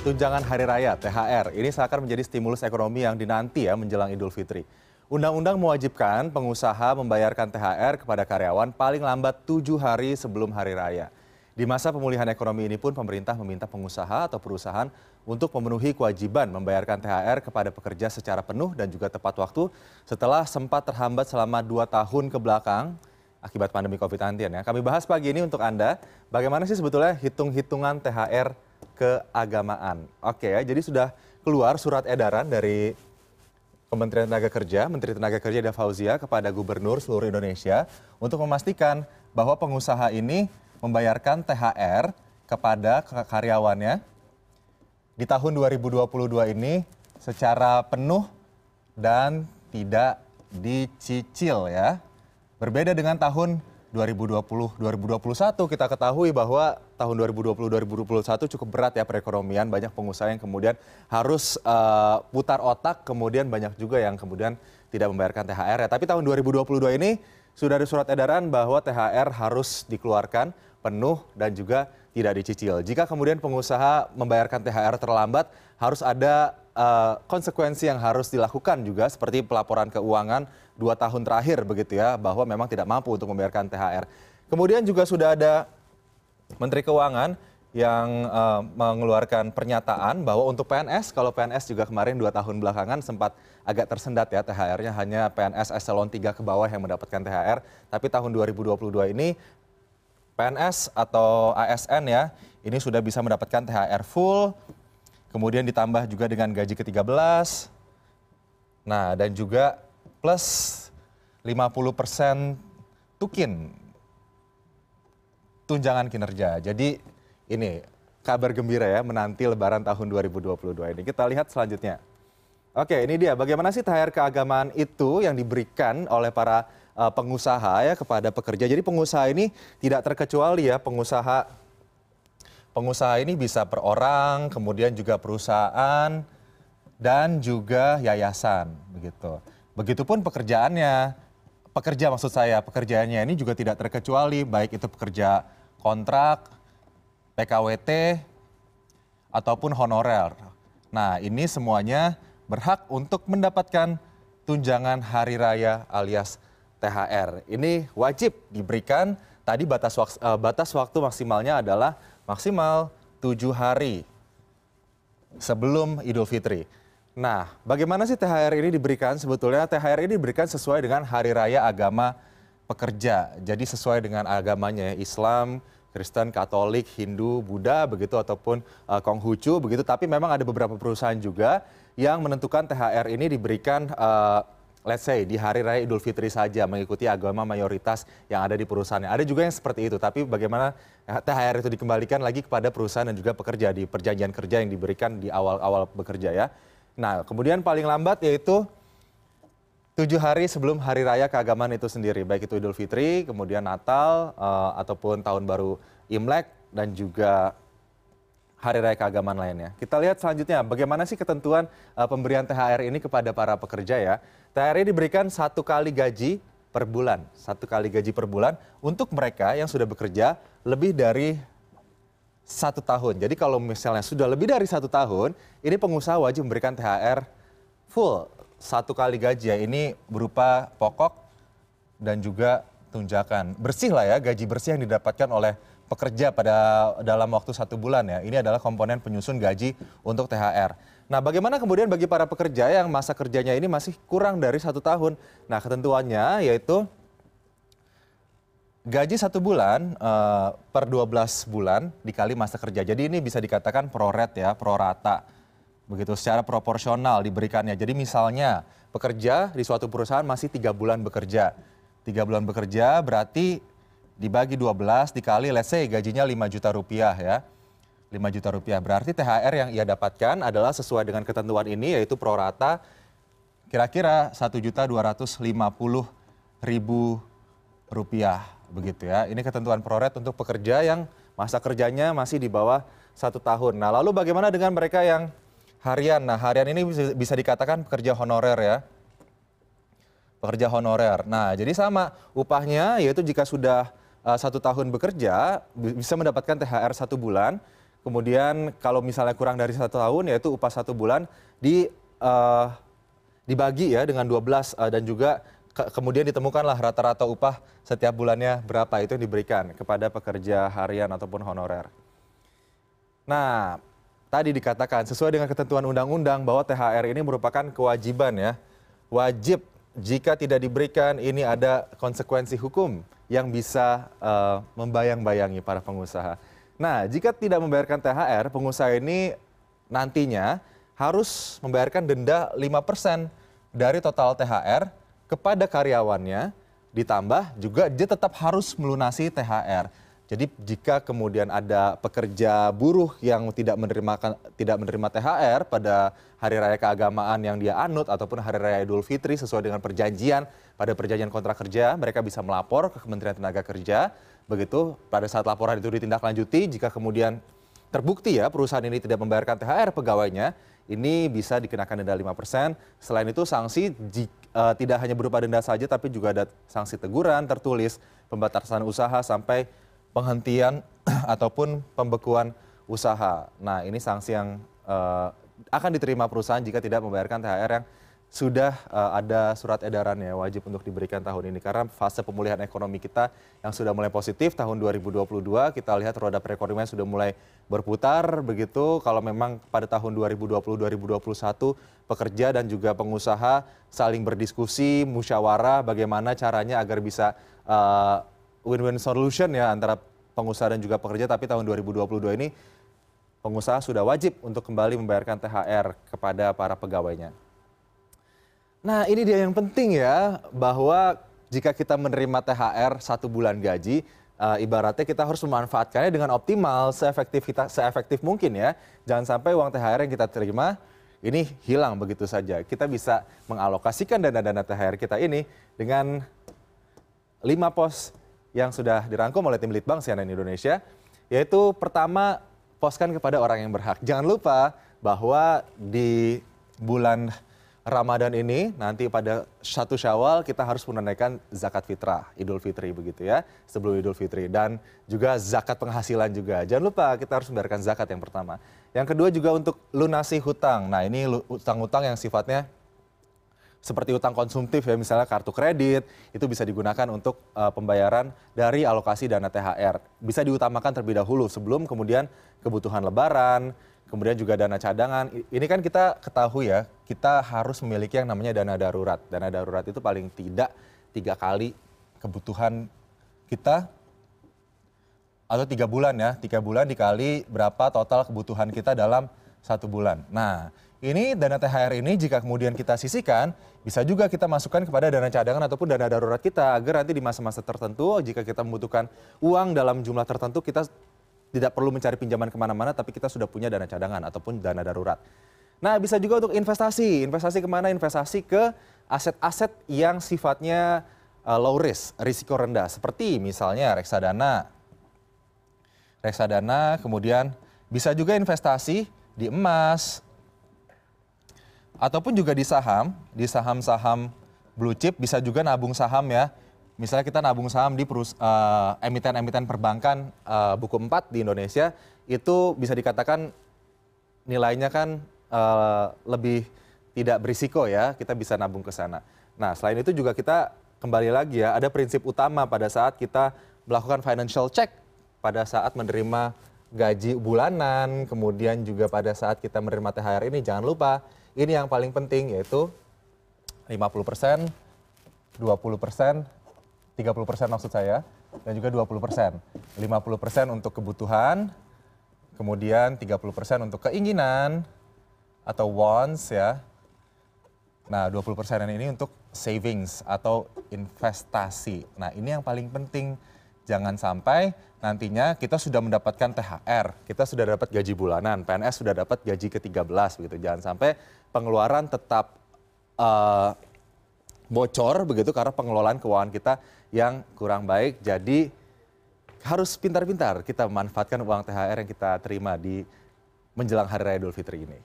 Tunjangan Hari Raya (THR) ini seakan menjadi stimulus ekonomi yang dinanti ya menjelang Idul Fitri. Undang-undang mewajibkan pengusaha membayarkan THR kepada karyawan paling lambat tujuh hari sebelum Hari Raya. Di masa pemulihan ekonomi ini pun pemerintah meminta pengusaha atau perusahaan untuk memenuhi kewajiban membayarkan THR kepada pekerja secara penuh dan juga tepat waktu setelah sempat terhambat selama dua tahun ke belakang akibat pandemi COVID-19 ya. Kami bahas pagi ini untuk Anda, bagaimana sih sebetulnya hitung-hitungan THR keagamaan. Oke ya, jadi sudah keluar surat edaran dari Kementerian Tenaga Kerja, Menteri Tenaga Kerja Ida Fauzia kepada gubernur seluruh Indonesia untuk memastikan bahwa pengusaha ini membayarkan THR kepada karyawannya di tahun 2022 ini secara penuh dan tidak dicicil ya. Berbeda dengan tahun 2020 2021 kita ketahui bahwa tahun 2020 2021 cukup berat ya perekonomian. Banyak pengusaha yang kemudian harus uh, putar otak kemudian banyak juga yang kemudian tidak membayarkan THR ya. Tapi tahun 2022 ini sudah ada surat edaran bahwa THR harus dikeluarkan penuh dan juga tidak dicicil. Jika kemudian pengusaha membayarkan THR terlambat, harus ada uh, konsekuensi yang harus dilakukan juga seperti pelaporan keuangan dua tahun terakhir begitu ya bahwa memang tidak mampu untuk membayarkan THR. Kemudian juga sudah ada Menteri Keuangan yang uh, mengeluarkan pernyataan bahwa untuk PNS, kalau PNS juga kemarin dua tahun belakangan sempat agak tersendat ya THR-nya hanya PNS eselon 3 ke bawah yang mendapatkan THR. Tapi tahun 2022 ini PNS atau ASN ya ini sudah bisa mendapatkan THR full, kemudian ditambah juga dengan gaji ke-13. Nah, dan juga plus 50% tukin tunjangan kinerja. Jadi ini kabar gembira ya menanti lebaran tahun 2022 ini. Kita lihat selanjutnya. Oke, ini dia bagaimana sih THR keagamaan itu yang diberikan oleh para pengusaha ya kepada pekerja. Jadi pengusaha ini tidak terkecuali ya pengusaha pengusaha ini bisa per orang, kemudian juga perusahaan dan juga yayasan begitu. Begitupun pekerjaannya. Pekerja maksud saya, pekerjaannya ini juga tidak terkecuali baik itu pekerja kontrak, PKWT ataupun honorer. Nah, ini semuanya berhak untuk mendapatkan tunjangan hari raya alias THR. Ini wajib diberikan. Tadi batas waktu, uh, batas waktu maksimalnya adalah maksimal tujuh hari sebelum Idul Fitri. Nah, bagaimana sih THR ini diberikan? Sebetulnya THR ini diberikan sesuai dengan hari raya agama pekerja. Jadi sesuai dengan agamanya ya, Islam, Kristen, Katolik, Hindu, Buddha begitu ataupun uh, Konghucu begitu. Tapi memang ada beberapa perusahaan juga yang menentukan THR ini diberikan uh, let's say di hari raya Idul Fitri saja mengikuti agama mayoritas yang ada di perusahaannya. Ada juga yang seperti itu, tapi bagaimana THR itu dikembalikan lagi kepada perusahaan dan juga pekerja di perjanjian kerja yang diberikan di awal-awal bekerja ya. Nah, kemudian paling lambat yaitu tujuh hari sebelum hari raya keagamaan itu sendiri, baik itu Idul Fitri, kemudian Natal, uh, ataupun Tahun Baru Imlek, dan juga hari raya keagamaan lainnya. Kita lihat selanjutnya, bagaimana sih ketentuan uh, pemberian THR ini kepada para pekerja ya. THR ini diberikan satu kali gaji per bulan, satu kali gaji per bulan untuk mereka yang sudah bekerja lebih dari satu tahun. Jadi kalau misalnya sudah lebih dari satu tahun, ini pengusaha wajib memberikan THR full satu kali gaji ya. Ini berupa pokok dan juga tunjakan. Bersih lah ya, gaji bersih yang didapatkan oleh pekerja pada dalam waktu satu bulan ya. Ini adalah komponen penyusun gaji untuk THR. Nah, bagaimana kemudian bagi para pekerja yang masa kerjanya ini masih kurang dari satu tahun? Nah, ketentuannya yaitu gaji satu bulan uh, per 12 bulan dikali masa kerja. Jadi ini bisa dikatakan pro rate ya, pro rata. Begitu secara proporsional diberikannya. Jadi misalnya pekerja di suatu perusahaan masih tiga bulan bekerja. Tiga bulan bekerja berarti dibagi 12 dikali let's say gajinya 5 juta rupiah ya. 5 juta rupiah. Berarti THR yang ia dapatkan adalah sesuai dengan ketentuan ini yaitu pro rata kira-kira 1 juta 250 ribu rupiah begitu ya. Ini ketentuan proret untuk pekerja yang masa kerjanya masih di bawah satu tahun. Nah lalu bagaimana dengan mereka yang harian? Nah harian ini bisa dikatakan pekerja honorer ya. Pekerja honorer. Nah jadi sama upahnya yaitu jika sudah uh, satu tahun bekerja bisa mendapatkan THR satu bulan. kemudian kalau misalnya kurang dari satu tahun yaitu upah satu bulan dibagi ya dengan dua belas dan juga kemudian ditemukanlah rata rata upah setiap bulannya berapa itu yang diberikan kepada pekerja harian ataupun honorer. Nah, tadi dikatakan sesuai dengan ketentuan undang-undang bahwa THR ini merupakan kewajiban ya. Wajib jika tidak diberikan ini ada konsekuensi hukum yang bisa uh, membayang-bayangi para pengusaha. Nah, jika tidak membayarkan THR, pengusaha ini nantinya harus membayarkan denda 5% dari total THR kepada karyawannya ditambah juga dia tetap harus melunasi THR. Jadi jika kemudian ada pekerja buruh yang tidak menerima tidak menerima THR pada hari raya keagamaan yang dia anut ataupun hari raya Idul Fitri sesuai dengan perjanjian pada perjanjian kontrak kerja, mereka bisa melapor ke Kementerian Tenaga Kerja. Begitu pada saat laporan itu ditindaklanjuti jika kemudian terbukti ya perusahaan ini tidak membayarkan THR pegawainya, ini bisa dikenakan denda 5%. Selain itu sanksi uh, tidak hanya berupa denda saja tapi juga ada sanksi teguran tertulis, pembatasan usaha sampai penghentian ataupun pembekuan usaha. Nah, ini sanksi yang uh, akan diterima perusahaan jika tidak membayarkan THR yang sudah uh, ada surat edarannya wajib untuk diberikan tahun ini karena fase pemulihan ekonomi kita yang sudah mulai positif tahun 2022 kita lihat roda perekonomian sudah mulai berputar begitu kalau memang pada tahun 2020 2021 pekerja dan juga pengusaha saling berdiskusi musyawarah bagaimana caranya agar bisa uh, win-win solution ya antara pengusaha dan juga pekerja tapi tahun 2022 ini pengusaha sudah wajib untuk kembali membayarkan THR kepada para pegawainya. Nah ini dia yang penting ya, bahwa jika kita menerima THR satu bulan gaji, uh, ibaratnya kita harus memanfaatkannya dengan optimal, seefektif, kita, seefektif mungkin ya. Jangan sampai uang THR yang kita terima ini hilang begitu saja. Kita bisa mengalokasikan dana-dana THR kita ini dengan lima pos yang sudah dirangkum oleh tim Litbang CNN Indonesia, yaitu pertama poskan kepada orang yang berhak. Jangan lupa bahwa di bulan Ramadan ini nanti pada satu Syawal kita harus menunaikan zakat fitrah, Idul Fitri begitu ya, sebelum Idul Fitri dan juga zakat penghasilan juga. Jangan lupa kita harus membayarkan zakat yang pertama. Yang kedua juga untuk lunasi hutang. Nah, ini hutang-hutang yang sifatnya seperti utang konsumtif ya misalnya kartu kredit itu bisa digunakan untuk uh, pembayaran dari alokasi dana THR. Bisa diutamakan terlebih dahulu sebelum kemudian kebutuhan lebaran, kemudian juga dana cadangan. Ini kan kita ketahui ya, kita harus memiliki yang namanya dana darurat. Dana darurat itu paling tidak tiga kali kebutuhan kita atau tiga bulan ya, tiga bulan dikali berapa total kebutuhan kita dalam satu bulan. Nah, ini dana THR ini jika kemudian kita sisihkan, bisa juga kita masukkan kepada dana cadangan ataupun dana darurat kita agar nanti di masa-masa tertentu jika kita membutuhkan uang dalam jumlah tertentu kita tidak perlu mencari pinjaman ke mana-mana, tapi kita sudah punya dana cadangan ataupun dana darurat. Nah, bisa juga untuk investasi. Investasi ke mana? Investasi ke aset-aset yang sifatnya uh, low risk, risiko rendah. Seperti misalnya reksadana. Reksadana, kemudian bisa juga investasi di emas, ataupun juga di saham, di saham-saham blue chip, bisa juga nabung saham ya misalnya kita nabung saham di uh, emiten-emiten perbankan uh, buku 4 di Indonesia itu bisa dikatakan nilainya kan uh, lebih tidak berisiko ya kita bisa nabung ke sana. Nah selain itu juga kita kembali lagi ya ada prinsip utama pada saat kita melakukan financial check pada saat menerima gaji bulanan kemudian juga pada saat kita menerima THR ini jangan lupa ini yang paling penting yaitu 50 persen, 20 persen, 30% maksud saya, dan juga 20%. 50% untuk kebutuhan, kemudian 30% untuk keinginan atau wants ya. Nah, 20% ini untuk savings atau investasi. Nah, ini yang paling penting. Jangan sampai nantinya kita sudah mendapatkan THR, kita sudah dapat gaji bulanan, PNS sudah dapat gaji ke-13 begitu. Jangan sampai pengeluaran tetap uh, bocor begitu karena pengelolaan keuangan kita yang kurang baik. Jadi harus pintar-pintar kita memanfaatkan uang THR yang kita terima di menjelang Hari Raya Idul Fitri ini.